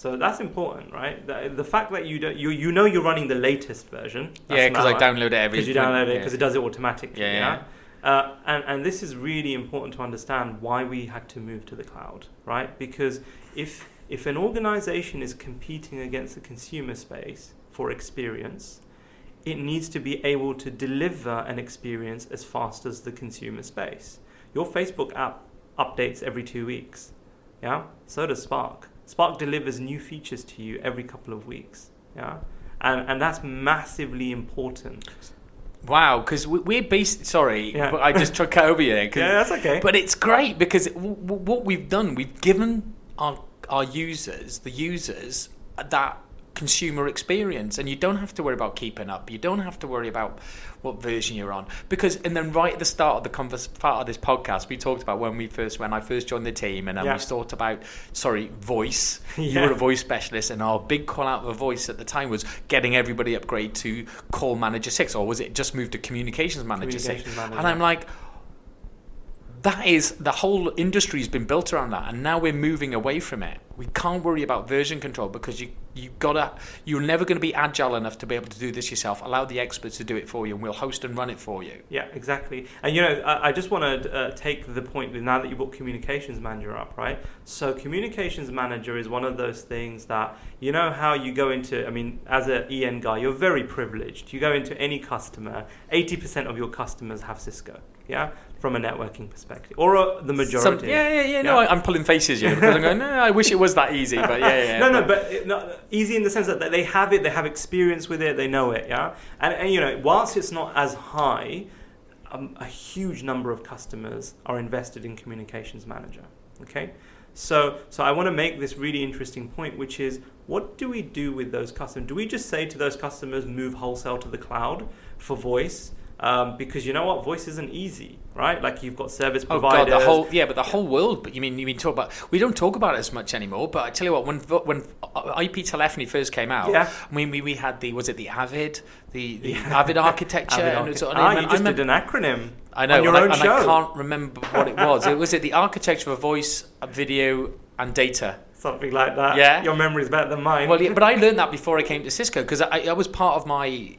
So that's important, right? The, the fact that you don't, you you know you're running the latest version. Yeah, because I download it every. because you download it yeah. because it does it automatically. Yeah, Yeah. yeah. Uh, and and this is really important to understand why we had to move to the cloud, right? Because if if an organization is competing against the consumer space for experience, it needs to be able to deliver an experience as fast as the consumer space. Your Facebook app updates every two weeks. Yeah, so does Spark. Spark delivers new features to you every couple of weeks. Yeah, and and that's massively important. Wow, because we're based. Sorry, Yeah. but I just took over you. Yeah, that's okay. But it's great because w- w- what we've done, we've given our our users, the users, that consumer experience, and you don't have to worry about keeping up. You don't have to worry about what version you're on because. And then right at the start of the convers- part of this podcast, we talked about when we first when I first joined the team, and then Yeah. we talked about sorry voice. You were a voice specialist, and our big call out for voice at the time was getting everybody upgrade to Call Manager Six, or was it just moved to Communications Manager Six? Communications Manager. And I'm like, that is the whole industry's been built around that, and now we're moving away from it. We can't worry about version control because you you gotta you're never going to be agile enough to be able to do this yourself. Allow the experts to do it for you, and we'll host and run it for you. Yeah, exactly. And you know, I, I just want to uh, take the point now that you brought communications manager up, right? So communications manager is one of those things that you know how you go into. I mean, as an EN guy, you're very privileged. You go into any customer, eighty percent of your customers have Cisco. Yeah, from a networking perspective, or uh, the majority. Some- yeah, yeah, yeah. No, Yeah. I, I'm pulling faces here because I'm going. No, I wish it was that easy, but yeah, yeah. no, no, but easy in the sense that they have it, they have experience with it, they know it, yeah. And, and you know, whilst it's not as high, um, a huge number of customers are invested in Communications Manager. Okay, so so I want to make this really interesting point, which is what do we do with those customers? Do we just say to those customers, move wholesale to the cloud for voice? Um, because you know what, voice isn't easy, right? Like you've got service Oh providers. god, the whole yeah, but the whole world. But you mean you mean talk about? We don't talk about it as much anymore. But I tell you what, when when IP telephony first came out, Yeah. I mean we we had the was it the AVVID, the, the Yeah. AVVID architecture, AVVID and archi- it's sort of- ah, you just did an acronym. I know, on your and, own I, show. I can't remember what it was. it was it the architecture of voice, video, and data. Something like that. Yeah. Your memory's better than mine. Well, yeah, but I learned that before I came to Cisco because I, I was part of my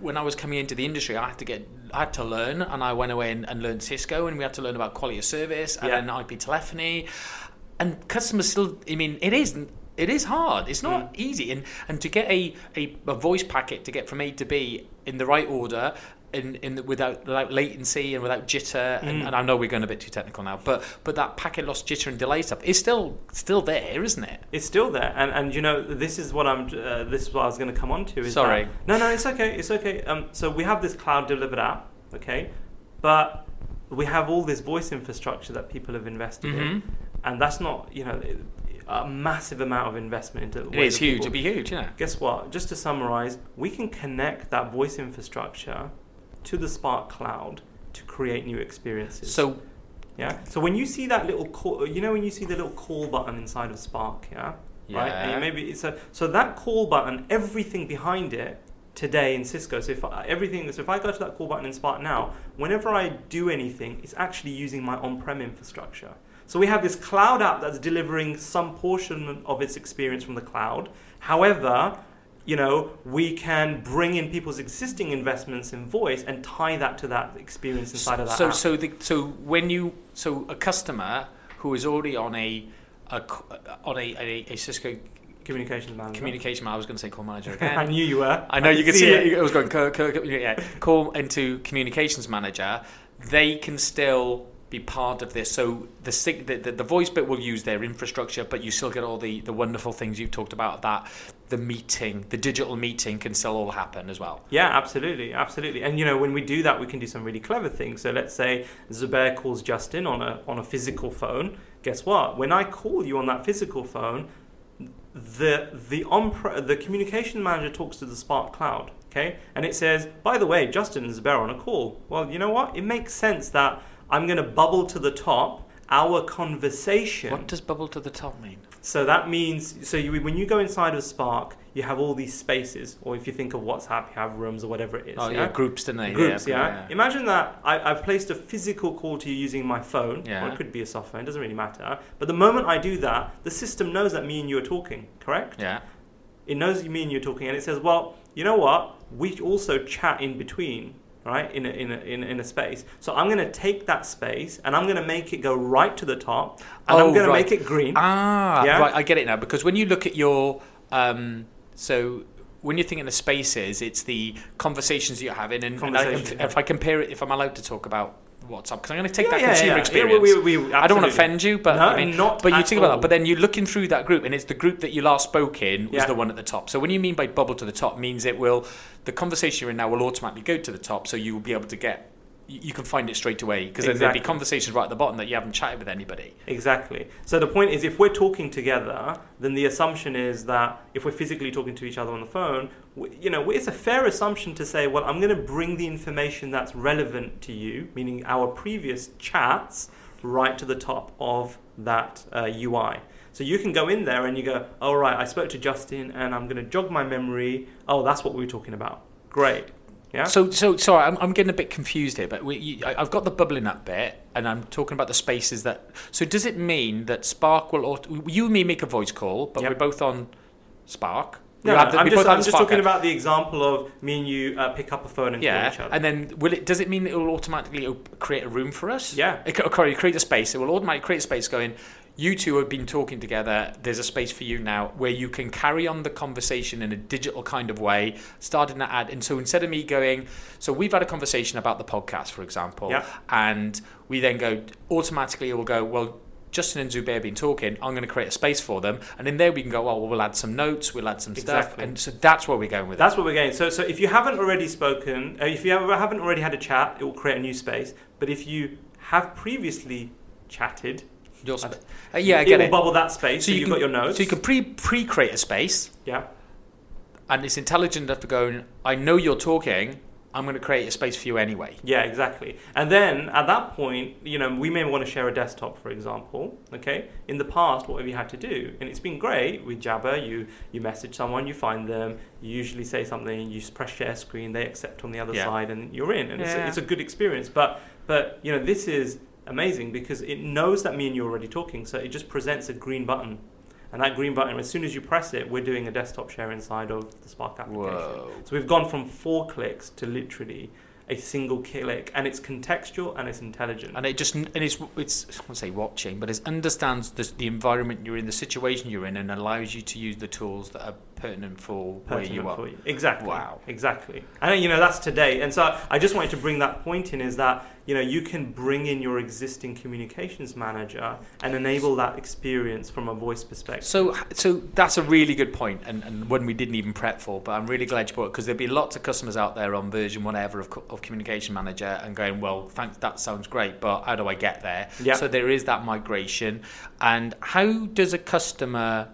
when I was coming into the industry. I had to get I had to learn, and I went away and, and learned Cisco, and we had to learn about quality of service and Yeah. IP telephony, and customers still. I mean, it is. It is hard. It's not mm. easy, and and to get a, a, a voice packet to get from A to B in the right order, in in the, without without latency and without jitter, and, Mm. and I know we're going a bit too technical now, but but that packet loss, jitter, and delay stuff is still still there, isn't it? It's still there, and and you know this is what I'm. Uh, this is what I was going to come on to. Is Sorry. that- no, no, it's okay. It's okay. Um, so we have this cloud delivered app, okay, but we have all this voice infrastructure that people have invested Mhm. in, and that's not you know a massive amount of investment into. It is huge. people- It'd be huge, yeah. Guess what? Just to summarize, we can connect that voice infrastructure to the Spark cloud to create new experiences. So Yeah. So when you see that little call, uh, you know when you see the little call button inside of Spark, yeah, right. And maybe it's a so that call button, everything behind it today in Cisco. So if I, everything, so if I go to that call button in Spark now, whenever I do anything, it's actually using my on-prem infrastructure. So we have this cloud app that's delivering some portion of its experience from the cloud. However, you know, we can bring in people's existing investments in voice and tie that to that experience inside of that so app. so the so when you so a customer who is already on a, a on a, a, a Cisco Communications manager. communication I was going to say call manager again. I knew you were. I know you could can see it. I was going call, call, call- yeah, call into communications manager. They can still be part of this. So the, sig- the, the the voice bit will use their infrastructure, but you still get all the the wonderful things you've talked about. That the meeting, the digital meeting, can still all happen as well. Yeah, absolutely, absolutely. And you know, when we do that, we can do some really clever things. So let's say Zubair calls Justin on a on a physical phone. Guess what? When I call you on that physical phone, the the on the communication manager talks to the Spark Cloud, okay, and it says, by the way, Justin and Zubair on a call. Well, you know what? It makes sense that I'm going to bubble to the top our conversation. What does bubble to the top mean? So that means, so you, when you go inside of Spark, you have all these spaces, or if you think of WhatsApp, you have rooms or whatever it is. Oh yeah, groups, didn't they? Groups, yeah. Imagine that I, I've placed a physical call to you using my phone, Yeah. or it could be a soft phone, doesn't really matter. But the moment I do that, the system knows that me and you are talking, correct? Yeah. It knows me and you are talking, and it says, well, you know what? We also chat in between, right? In a, in a, in, a- in a space. So I'm going to take that space and I'm going to make it go right to the top, and Oh, I'm going right. to make it green. Ah, Yeah? right. I get it now because when you look at your um, so when you're thinking of spaces, it's the conversations you're having, and, and I, if, if I compare it, if I'm allowed to talk about WhatsApp, because I'm going to take Yeah, that yeah, consumer yeah. Experience. we- we- we- I don't want to offend you, but No, I mean, not but you think about that. But then you're looking through that group, and it's the group that you last spoke in was the one at the top. So when you mean by bubble to the top, means it will the conversation you're in now will automatically go to the top, so you will be able to get. You can find it straight away because then there'll be conversations right at the bottom that you haven't chatted with anybody. Exactly. So the point is, if we're talking together, then the assumption is that if we're physically talking to each other on the phone, you know, it's a fair assumption to say, well, I'm going to bring the information that's relevant to you, meaning our previous chats, right to the top of that uh, UI. So you can go in there and you go, all right, I spoke to Justin, and I'm going to jog my memory. Oh, that's what we were talking about. Great. Yeah. So, so sorry, I'm, I'm getting a bit confused here, but we, you, I've got the bubbling up bit, and I'm talking about the spaces that. So, does it mean that Spark will? Auto, you and me make a voice call, but Yep. we're both on Spark. No, no, have the- I'm just, I'm just talking about the example of me and you uh, pick up a phone and call each Yeah, other. and then will it? Does it mean it will automatically op- create a room for us? Yeah. It, sorry, create a space. It will automatically create a space going. You two have been talking together. There's a space for you now where you can carry on the conversation in a digital kind of way, starting to add. And so instead of me going, so we've had a conversation about the podcast, for example, Yeah. and we then go automatically. It will go well. Justin and Zubair have been talking. I'm going to create a space for them, and in there we can go. Oh, well, we'll add some notes. We'll add some stuff, and so that's where we're going with it. That's what we're going. So, so if you haven't already spoken, uh, if you have- haven't already had a chat, it will create a new space. But if you have previously chatted, Your sp- uh, yeah, I it will it. bubble that space. So, you you've got your notes. So you can pre pre create a space, yeah, and it's intelligent enough to go. I know you're talking. I'm going to create a space for you anyway. yeah, exactly. And then at that point, you know, we may want to share a desktop, for example. Okay. In the past, what have you had to do? And it's been great with Jabber. You you message someone, you find them, you usually say something, you press share screen, they accept on the other Yeah. side, and you're in. And it's, a, it's a good experience. But but you know, this is amazing because it knows that me and you are already talking, so it just presents a green button. And that green button, as soon as you press it, we're doing a desktop share inside of the Spark application. Whoa. So we've gone from four clicks to literally a single click, and it's contextual and it's intelligent. And it just and it's it's I won't say watching, but it understands the, the environment you're in, the situation you're in, and allows you to use the tools that are pertinent for where pertinent you are. you. Exactly. Wow. Exactly. And you know that's today. And so I just wanted to bring that point in is that you know you can bring in your existing communications manager and enable that experience from a voice perspective. So, so that's a really good point, and, and one we didn't even prep for. But I'm really glad you brought it because there'll be lots of customers out there on version whatever of, of Communication Manager and going, well, thanks, that sounds great, but how do I get there? Yeah. So there is that migration, and how does a customer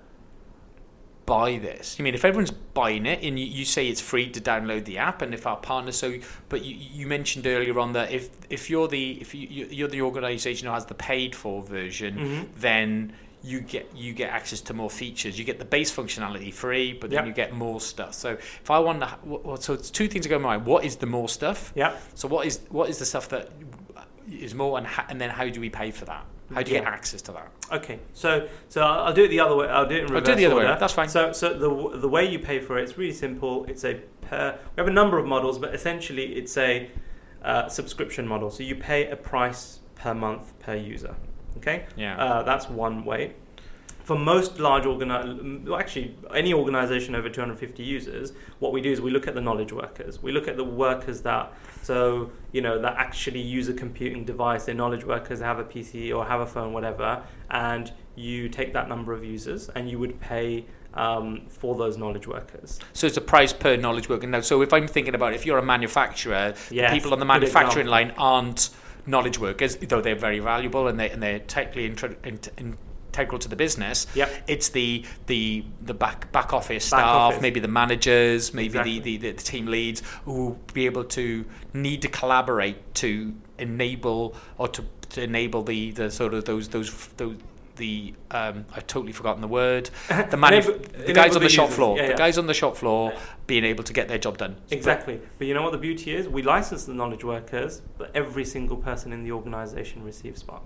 buy this? I mean, if everyone's buying it, and you, you say it's free to download the app, and if our partners, so but you, you mentioned earlier on that if if you're the if you you- you're the organisation who has the paid for version, Mhm. then you get you get access to more features. You get the base functionality free, but then Yep. you get more stuff. So if I want to, well, so it's two things to go in mind. What is the more stuff? Yeah. So what is what is the stuff that is more, and ha- and then how do we pay for that? How do you get access to that? Okay, so so I'll do it the other way. I'll do it in reverse. I'll do it the other way, order. that's fine. So so the the way you pay for it, it's really simple. It's a per. We have a number of models, but essentially it's a uh, subscription model. So you pay a price per month per user. Okay. Yeah. Uh, that's one way. For most large organi- well, actually any organization over 250 users, what we do is we look at the knowledge workers. We look at the workers that so you know that actually use a computing device. They're knowledge workers, have a PC or have a phone, whatever, and you take that number of users and you would pay um, for those knowledge workers. So it's a price per knowledge worker. Now, so if I'm thinking about it, if you're a manufacturer, the Yes, people on the manufacturing line aren't knowledge workers, though they're very valuable and they and they're technically intro, in, integral to the business. Yep. It's the the the back back office Back staff, office. maybe the managers, maybe Exactly. the, the, the team leads who will be able to need to collaborate to enable or to, to enable the, the sort of those those those the um, I've totally forgotten the word. The, manuf- the guys on the shop users. floor. Yeah, The guys on the shop floor being able to get their job done. Exactly. But you know what the beauty is? We license the knowledge workers, but every single person in the organization receives Spark.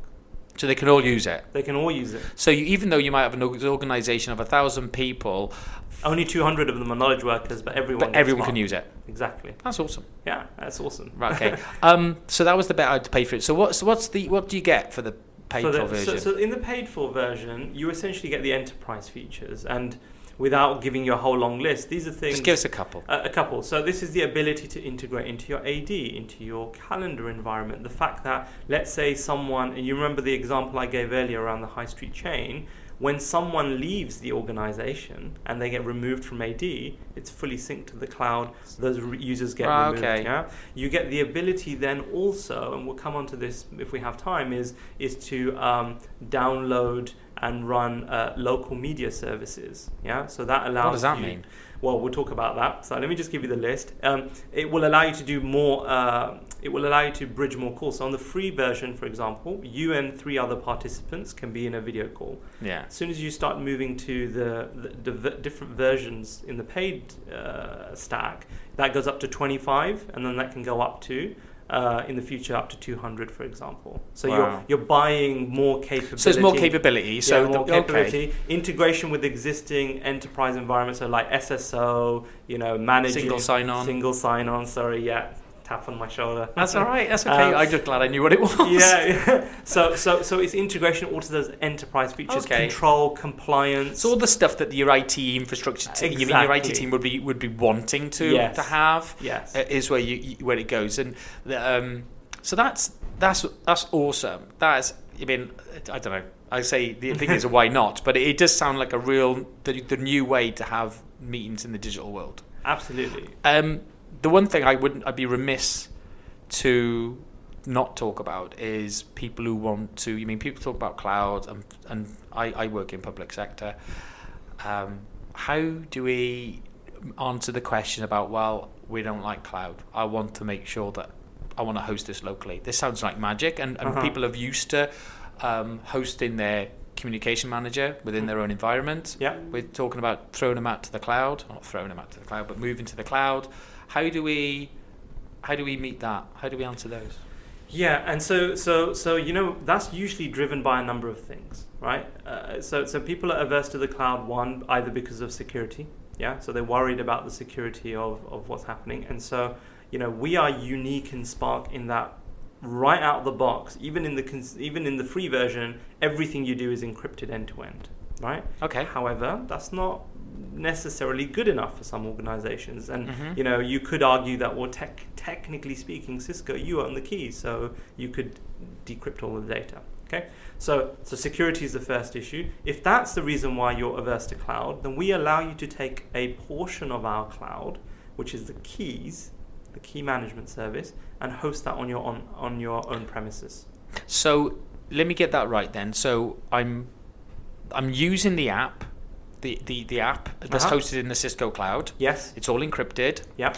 So they can all use it. They can all use it. So you, even though you might have an organization of a thousand people, Only 200 of them are knowledge workers, but everyone but everyone Spark. can use it. Exactly. That's awesome. Yeah, that's awesome. Right. Okay. um. So that was the bit I had to pay for it. So what's what's the what do you get for the paid For for the- version? So, so in the paid for version, you essentially get the enterprise features, and without giving you a whole long list, these are things. Just give us a couple. A, a couple. So this is the ability to integrate into your AD, into your calendar environment. The fact that, let's say, someone, and you remember the example I gave earlier around the high street chain, when someone leaves the organization and they get removed from AD, it's fully synced to the cloud. Those re- users get Ah, removed. okay. Yeah. You get the ability then also, and we'll come on to this if we have time, is is to um, download and run uh, local media services. Yeah. So that allows. What does that you- mean? well, we'll talk about that. So let me just give you the list. Um, it will allow you to do more. Uh, it will allow you to bridge more calls. So on the free version, for example, you and three other participants can be in a video call. Yeah. As soon as you start moving to the, the, the different versions in the paid uh, stack, that goes up to 25, and then that can go up to. Uh, in the future, up to 200, for example. So Wow. you're you're buying more capability. So there's more capability. So yeah, more the, okay. capability, integration with existing enterprise environments, so like SSO, you know, managing Single sign-on. single sign-on. Sorry, yeah, tap on my shoulder. That's all right. That's okay. Um, I'm just glad I knew what it was. yeah, yeah. So, so, so it's integration all to those enterprise features, Okay. control, compliance. So all the stuff that your IT infrastructure, te- you mean your IT team would be would be wanting to Yes. to have, yes. uh, is where you, you where it goes, and the, um, so that's that's that's awesome. That's I mean I don't know. I say the thing is a why not, but it, does sound like a real the, the new way to have meetings in the digital world. Absolutely. Um, the one thing I wouldn't I'd be remiss to not talk about is people who want to. You mean people talk about cloud, and, and I, I work in public sector. Um, how do we answer the question about well, we don't like cloud. I want to make sure that I want to host this locally. This sounds like magic, and, and Uh-huh. people have used to um, hosting their communication manager within their own environment. Yeah. We're talking about throwing them out to the cloud, not throwing them out to the cloud, but moving to the cloud. How do we, how do we meet that? How do we answer those? Yeah, and so so so you know that's usually driven by a number of things, right? Uh, so so people are averse to the cloud one either because of security, yeah. So they're worried about the security of of what's happening, and so you know we are unique in Spark in that right out of the box, even in the cons- even in the free version, everything you do is encrypted end to end, right? Okay. However, that's not necessarily good enough for some organizations and Mhm. you know you could argue that well tech, technically speaking cisco you own the keys so you could decrypt all the data okay so so security is the first issue if that's the reason why you're averse to cloud then we allow you to take a portion of our cloud which is the keys the key management service and host that on your on, on your own premises So let me get that right then. So I'm, I'm using the app, the the, the app that's Uh-huh. hosted in the Cisco cloud. yes It's all encrypted. yeah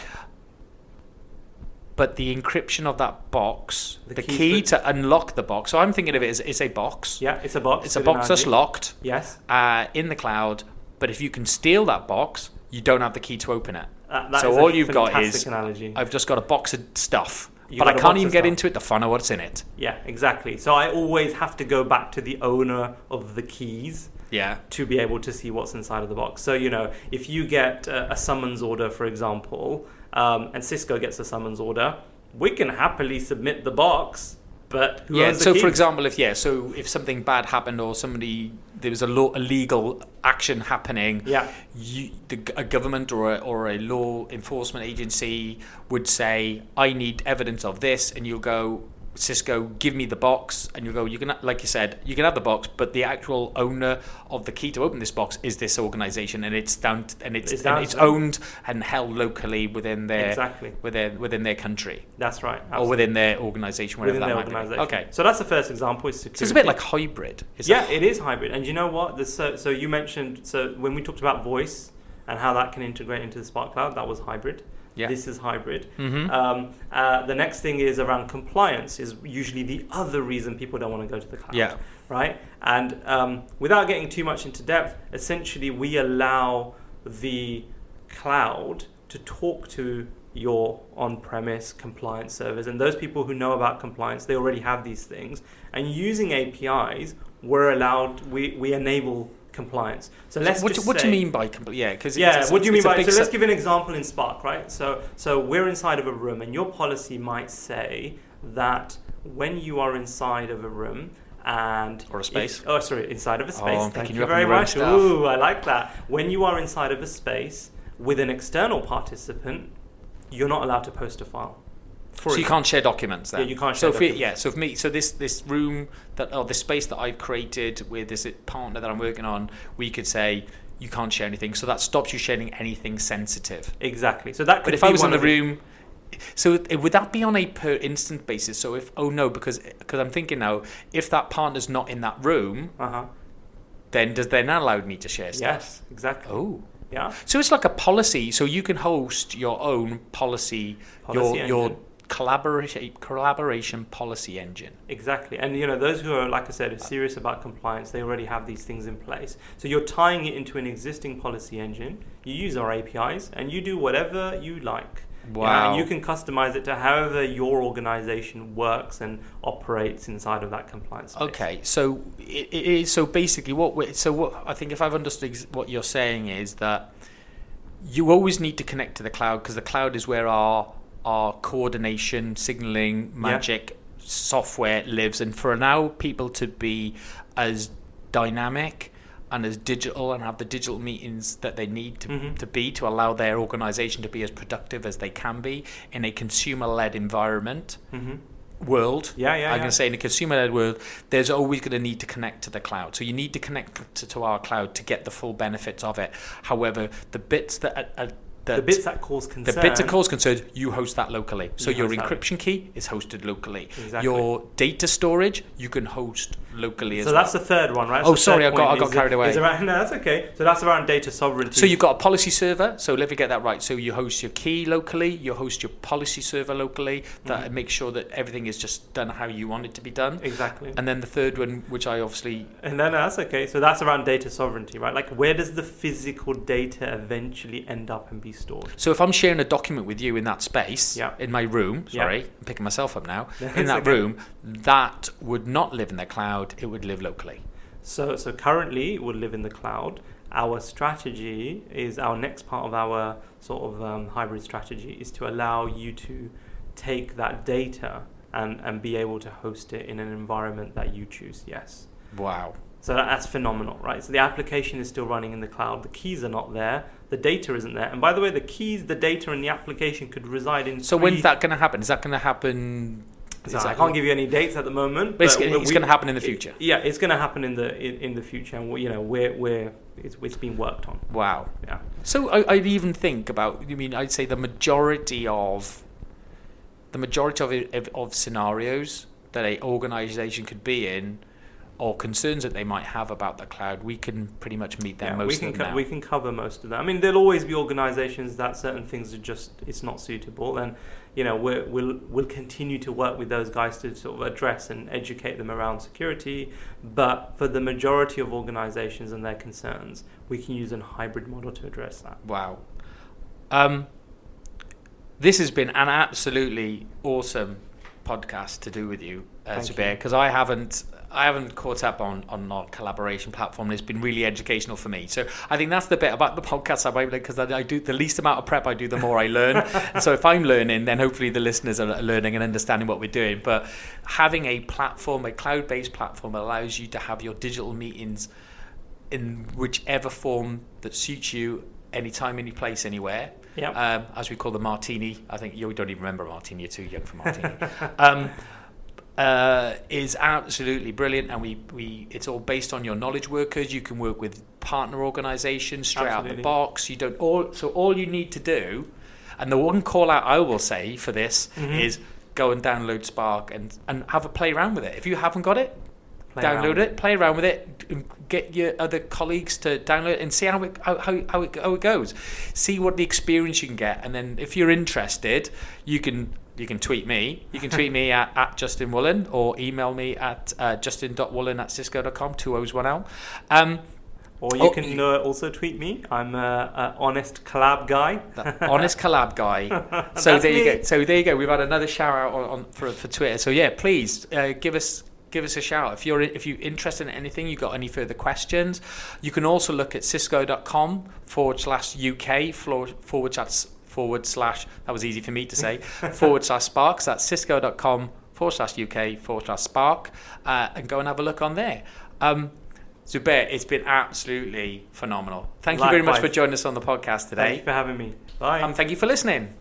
But the encryption of that box, the, The key, key to unlock the box. So I'm thinking of it as it's a box. yeah it's a box It's a box that's locked yes uh, in the cloud. But if you can steal that box, you don't have the key to open it. Uh, So all you've got is- analogy. I've just got a box of stuff, You but I can't even get into it to find out what's in it. Yeah, exactly. So I always have to go back to the owner of the keys Yeah. to be able to see what's inside of the box. So, you know, if you get uh, a summons order, for example, um, and Cisco gets a summons order, we can happily submit the box, but who yeah. So for example, if yeah, so if something bad happened or somebody there was a law, a legal action happening, yeah, you, the, a government or a, or a law enforcement agency would say, "I need evidence of this," and you'll go, Cisco, give me the box, and you go, you can, like you said, you can have the box, but the actual owner of the key to open this box is this organization, and it's down, to, and it's It's and it's owned and held locally within their Exactly. within within their country That's right. or within their organization, whatever within that their might be. organization. Okay, So that's the first example. Is security. so it's a bit like hybrid. It's yeah, it is hybrid. And you know what? The, so, so you mentioned so when we talked about voice and how that can integrate into the Spark Cloud, that was hybrid. Yeah. This is hybrid. Mhm. Um, uh, the next thing is around compliance. Is usually the other reason people don't want to go to the cloud. Yeah. Right. And um, without getting too much into depth, essentially we allow the cloud to talk to your on-premise compliance servers and those people who know about compliance they already have these things and using apis we're allowed we, we enable compliance so let's what, do- what do you mean by compliance? yeah? Because yeah, what do you mean by? So let's give an example in Spark, right? So, so we're inside of a room, and your policy might say that when you are inside of a room and Or a if- space. oh, sorry, inside of a Oh, space. I'm Thank you you up on very much. stuff. Ooh, I like that. When you are inside of a space with an external participant, you're not allowed to post a file. For so you can't share documents then. Yeah, you can't So share if yeah, so if me, so this this room that or this space that I've created with this partner that I'm working on, we could say you can't share anything. So that stops you sharing anything sensitive. Exactly. So that could But if I was in the room, so it- would that be on a per instant basis? So if oh no, because because I'm thinking now, if that partner's not in that room, Uh huh. then does they not allow me to share stuff? Yes, exactly. Oh. Yeah. So it's like a policy. So you can host your own policy, Policy your your engine. Collaboration collaboration policy engine. Exactly. And you know, those who are, like I said, are serious about compliance, they already have these things in place. So you're tying it into an existing policy engine. You use our APIs and you do whatever you like. You know, Wow. and you can customize it to however your organization works and operates inside of that compliance. space. Okay, so it, it is so basically what we so what I think if I've understood ex- what you're saying is that you always need to connect to the cloud because the cloud is where our our coordination, signaling, magic software lives, and for now people to be as dynamic and as digital and have the digital meetings that they need to, Mhm. to be to allow their organization to be as productive as they can be in a consumer-led environment Mhm. world. Yeah, yeah, I'm yeah. going to say in a consumer-led world, there's always going to need to connect to the cloud. So you need to connect to, to our cloud to get the full benefits of it. However, the bits that are, are, that The bits that cause concern. the bits that cause concern, you host that locally. So You your encryption key is hosted locally. Exactly. Your data storage you can host locally as So that's the third one, right? Oh, So sorry, I got- I got carried away. is around, no, that's okay. So that's around data sovereignty. So you've got a policy server. So let me get that right. So you host your key locally, you host your policy server locally. That Mhm. makes sure that everything is just done how you want it to be done. exactly. And then the third one, which I obviously And then that's okay. So that's around data sovereignty, right? Like where does the physical data eventually end up and be stored? So if I'm sharing a document with you in that space, Yeah. in my room, Yeah. sorry, I'm picking myself up now, in that okay. room, that would not live in the cloud, it would live locally. So so currently it would live in the cloud. Our strategy is our next part of our sort of um, hybrid strategy is to allow you to take that data and, and be able to host it in an environment that you choose. Yes. Wow. So that, that's phenomenal, right? So the application is still running in the cloud. The keys are not there. The data isn't there. And by the way, the keys, the data, and the application could reside in. So when's that going to happen? Is that going to happen? So I can't give you any dates at the moment. But it's, but it's going to happen in the it- future. yeah, it's going to happen in the in, in the future, and we, you know we're we're it's, it's being worked on. Wow. Yeah. So I, I'd even think about. I mean, I'd say the majority of the majority of, of, of scenarios that a organization could be in, or concerns that they might have about the cloud, we can pretty much meet them yeah, most we can of co- we can cover most of that. I mean, there'll always be organisations that certain things are just it's not suitable, and you know we're, we'll we'll continue to work with those guys to sort of address and educate them around security. But for the majority of organisations and their concerns, we can use a hybrid model to address that. Wow. Um, this has been an absolutely awesome podcast to do with you, uh, Zubair, because I haven't. I haven't caught up on, on our collaboration platform. and It's been really educational for me. So I think that's the bit about the podcast I because I, I do the least amount of prep I do, the more I learn. so if I'm learning, then hopefully the listeners are learning and understanding what we're doing. But having a platform, a cloud-based platform, allows you to have your digital meetings in whichever form that suits you, anytime, any place, anywhere. Yeah. Um, as we call the martini. I think you don't even remember martini. You're too young for martini. um, uh, is absolutely brilliant, and we, we it's all based on your knowledge workers. You can work with partner organisations straight out Absolutely. the box. You don't all so all you need to do, and the one call out I will say for this Mhm. is go and download Spark and and have a play around with it. If you haven't got it, Play download it, play around with it, get your other colleagues to download it and see how it how, how, it, how it goes. See what the experience you can get, and then if you're interested, you can you can tweet me. You can tweet me at, at Justin Woolen or email me at uh, justin.woolen at cisco.com, two O's, one L. Um, Or you Oh, can uh, also tweet me. I'm a, a honest collab guy. the honest collab guy. So there you me. go. So there you go. We've had another shout out on, on for, for Twitter. So yeah, please uh, give us give us a shout if you're if you're interested in anything. You got any further questions? You can also look at cisco.com forward slash UK forward forward slash forward slash. That was easy for me to say. forward slash Sparks. That's cisco.com forward slash UK forward slash Spark, uh, and go and have a look on there. Um, Zubair, it's been absolutely phenomenal. Thank you very much for joining us on the podcast Thank you today. for having me. Bye. Um, thank you for listening.